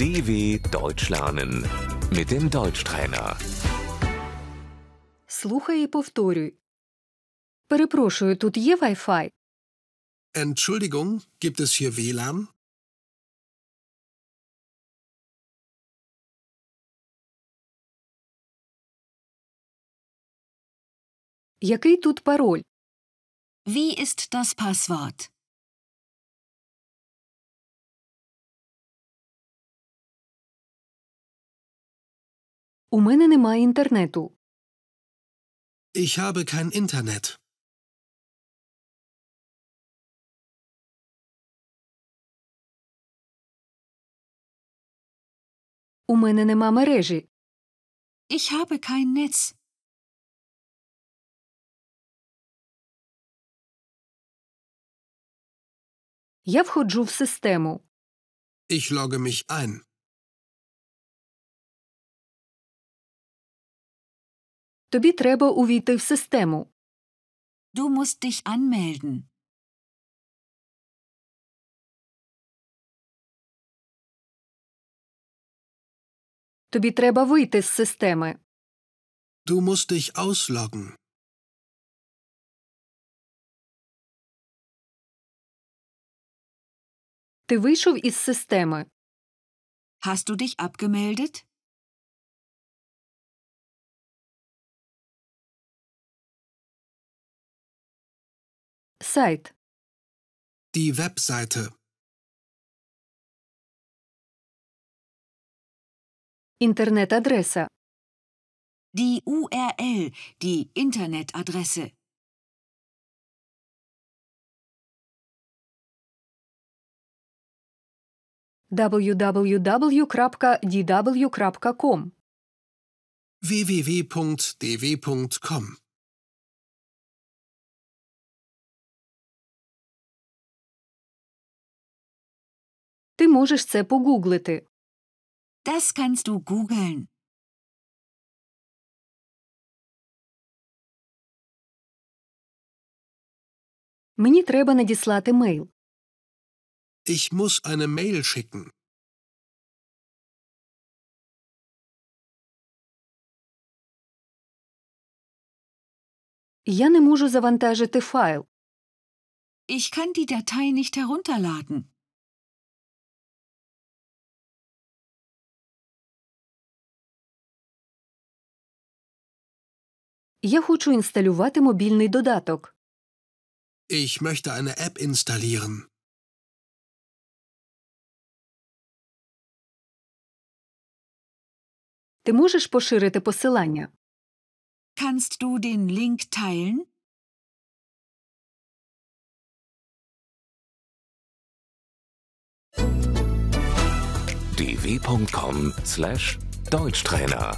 DW Deutsch lernen mit dem Deutschtrainer. Слухай і повторюй. Перепрошую, тут є Wi-Fi? Entschuldigung, gibt es hier WLAN? Який тут пароль? Wie ist das Passwort? У мене немає інтернету. Ich habe kein Internet. У мене нема мережі. Ich habe kein Netz. Я входжу в систему. Ich logge mich ein. Тобі треба увійти в систему. Du musst dich anmelden. Тобі треба вийти з системи. Du musst dich ausloggen. Ти вийшов із системи. Hast du dich abgemeldet? Website. Die Webseite. Internetadresse. Die URL, die Internetadresse. www.dw.com www.dw.com Ти можеш це погуглити. Das kannst du googeln. Мені треба надіслати мейл. Ich muss eine Mail schicken. Я не можу завантажити файл. Ich kann die Datei nicht herunterladen. Я хочу інсталювати мобільний додаток. Ich möchte eine App installieren. Ти можеш поширити посилання. Kannst du den Link teilen? dw.com/deutschtrainer